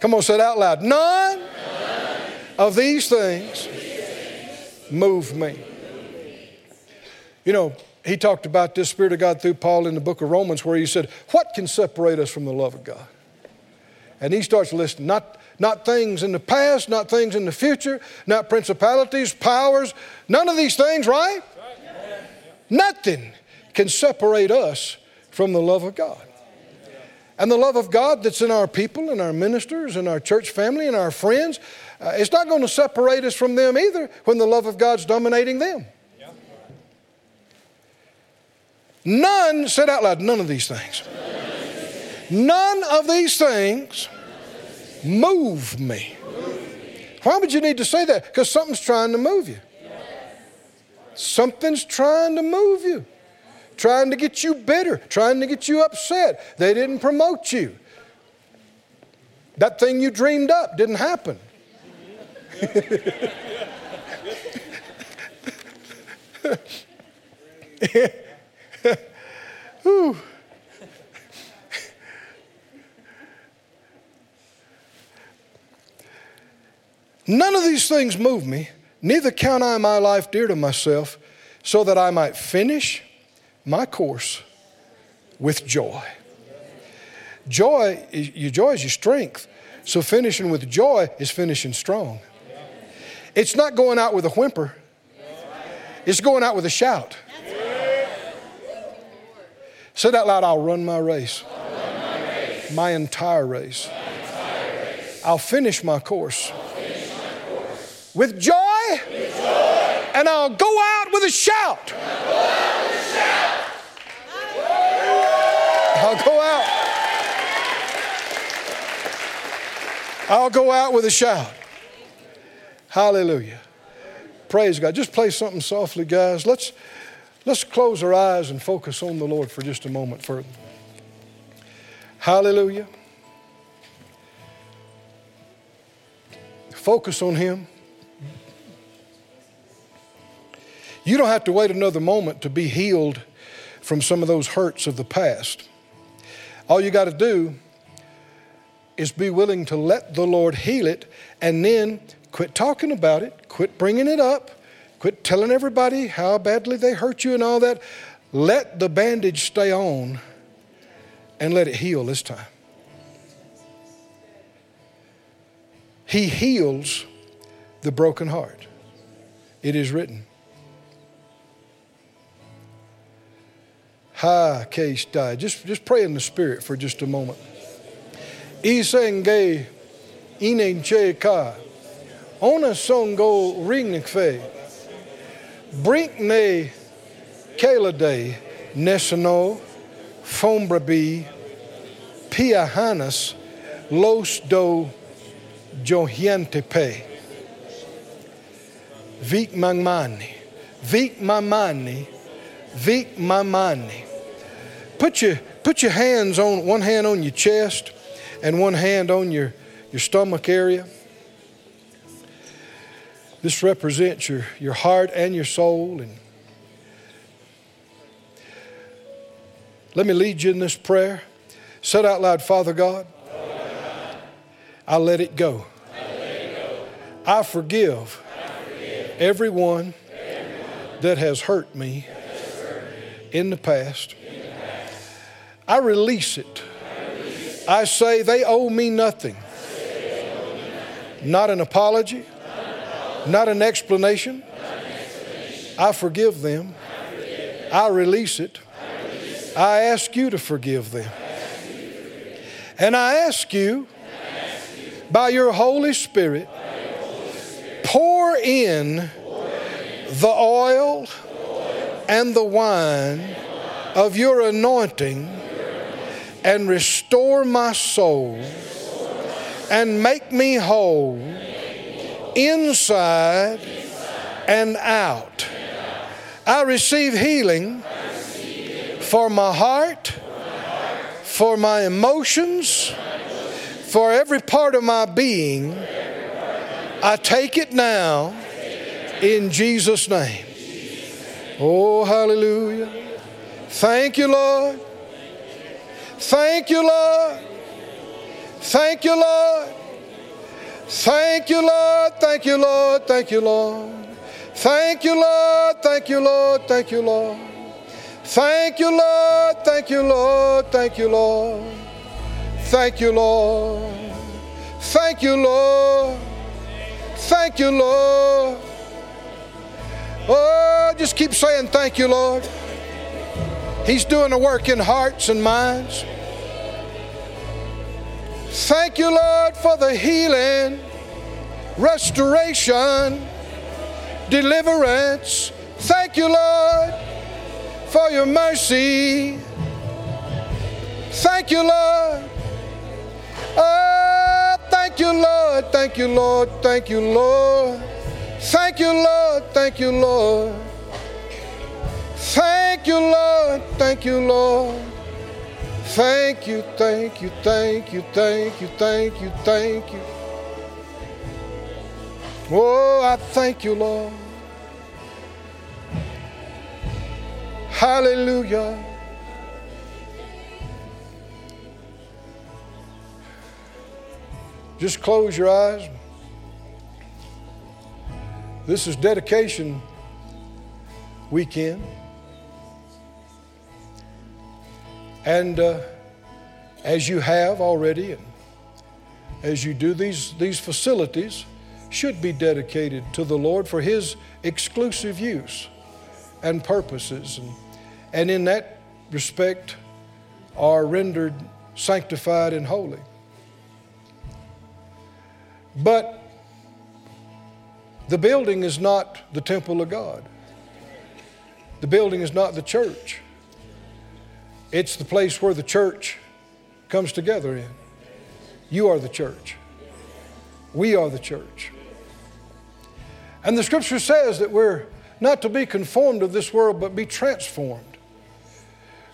Come on, say it out loud. None, None. of these things move me. You know, he talked about this Spirit of God through Paul in the book of Romans, where he said, What can separate us from the love of God? And he starts listing not, not things in the past, not things in the future, not principalities, powers, none of these things, right? Nothing can separate us from the love of God. And the love of God that's in our people and our ministers and our church family and our friends, uh, it's not going to separate us from them either when the love of God's dominating them. None, said out loud, none of these things. None of these things move me. Why would you need to say that? Because something's trying to move you. Something's trying to move you, trying to get you bitter, trying to get you upset. They didn't promote you. That thing you dreamed up didn't happen. <laughs> None of these things move me, neither count I my life dear to myself, so that I might finish my course with joy. Joy, your joy is your strength. So finishing with joy is finishing strong. It's not going out with a whimper. It's going out with a shout. Say that loud I'll run my race. My, entire race. I'll finish my course. With, joy, joy, and I'll go out with a shout. I'll go out. I'll go out with a shout. Hallelujah. Praise God. Just play something softly, guys. Let's. Let's close our eyes and focus on the Lord for just a moment further. Hallelujah. Focus on Him. You don't have to wait another moment to be healed from some of those hurts of the past. All you got to do is be willing to let the Lord heal it and then quit talking about it, quit bringing it up, Quit telling everybody how badly they hurt you and all that. Let the bandage stay on and let it heal this time. He heals the broken heart. It is written. Ha case die. Just, just pray in the spirit for just a moment. Isenge inenche ka. Ona songo ringfe. Brinkne kalade nesano fombrabi piahanas los do johientepe. Vik mangmani. Vik mamani. Vik mamani. Put your, put your hands on, one hand on your chest and one hand on your, your stomach area. This represents your, your heart and your soul. And let me lead you in this prayer. Said out loud, Father God, I let it go. I forgive everyone that has hurt me in the past. I release it. I say they owe me nothing. Not an apology, not an explanation. I forgive them. I release it. I ask you to forgive them. And I ask you, by your Holy Spirit, pour in the oil and the wine of your anointing and restore my soul and make me whole inside and out. I receive healing for my heart, for my emotions, for every part of my being. I take it now in Jesus' name. Oh, hallelujah. Thank you, Lord. Thank you, Lord. Thank you, Lord. Thank you, Lord. Thank you, Lord. Thank you, Lord. Thank you, Lord. Thank you, Lord. Thank you, Lord. Thank you, Lord. Thank you, Lord. Thank you, Lord. Thank you, Lord. Thank you, Lord. Thank you, Lord. Oh, just keep saying thank you, Lord. He's doing a work in hearts and minds. Thank you, Lord, for the healing, restoration, deliverance. Thank you, Lord, for your mercy. Thank you, Lord. Oh, thank you, Lord. Thank you, Lord. Thank you, Lord. Thank you, Lord. Thank you, Lord. Thank you, Lord. Thank you, Lord. Thank you, thank you, thank you, thank you, thank you, thank you. Oh, I thank you, Lord. Hallelujah. Just close your eyes. This is dedication weekend. And uh, as you have already, and as you do, these, these facilities should be dedicated to the Lord for His exclusive use and purposes. And, and in that respect, are rendered sanctified and holy. But the building is not the temple of God. The building is not the church. It's the place where the church comes together in. You are the church. We are the church. And the scripture says that we're not to be conformed to this world, but be transformed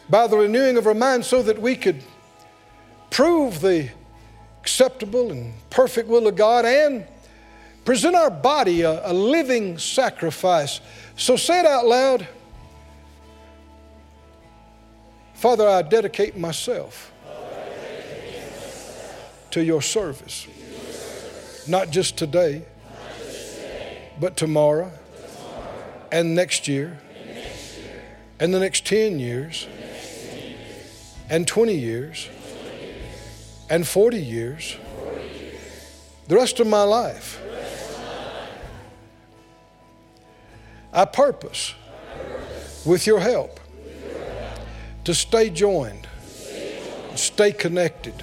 by the renewing of our mind so that we could prove the acceptable and perfect will of God and present our body a, a living sacrifice. So say it out loud. Father, I dedicate myself to your service. Not just today, but tomorrow and next year and the next 10 years and 20 years and 40 years, the rest of my life. I purpose with your help to stay joined, stay connected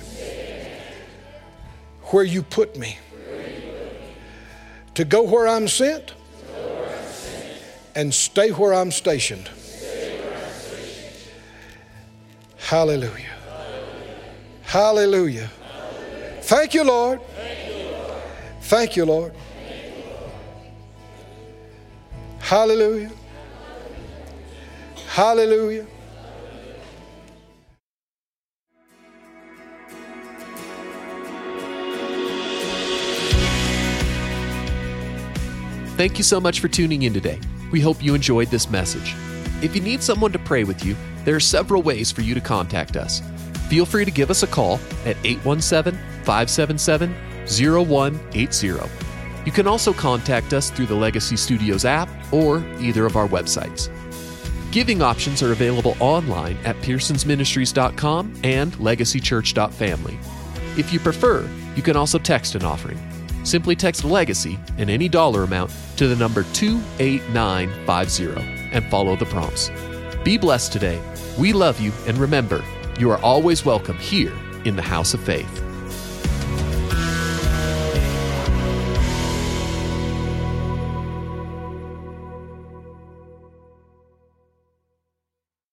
where you put me, to go where I'm sent and stay where I'm stationed. Hallelujah. Hallelujah. Thank you, Lord. Thank you, Lord. Hallelujah. Hallelujah. Thank you so much for tuning in today. We hope you enjoyed this message. If you need someone to pray with you, there are several ways for you to contact us. Feel free to give us a call at 817 577 0180. You can also contact us through the Legacy Studios app or either of our websites. Giving options are available online at pearsonsministries.com and legacychurch.family. If you prefer, you can also text an offering. Simply text Legacy and any dollar amount to the number 28950 and follow the prompts. Be blessed today. We love you, and remember, you are always welcome here in the House of Faith.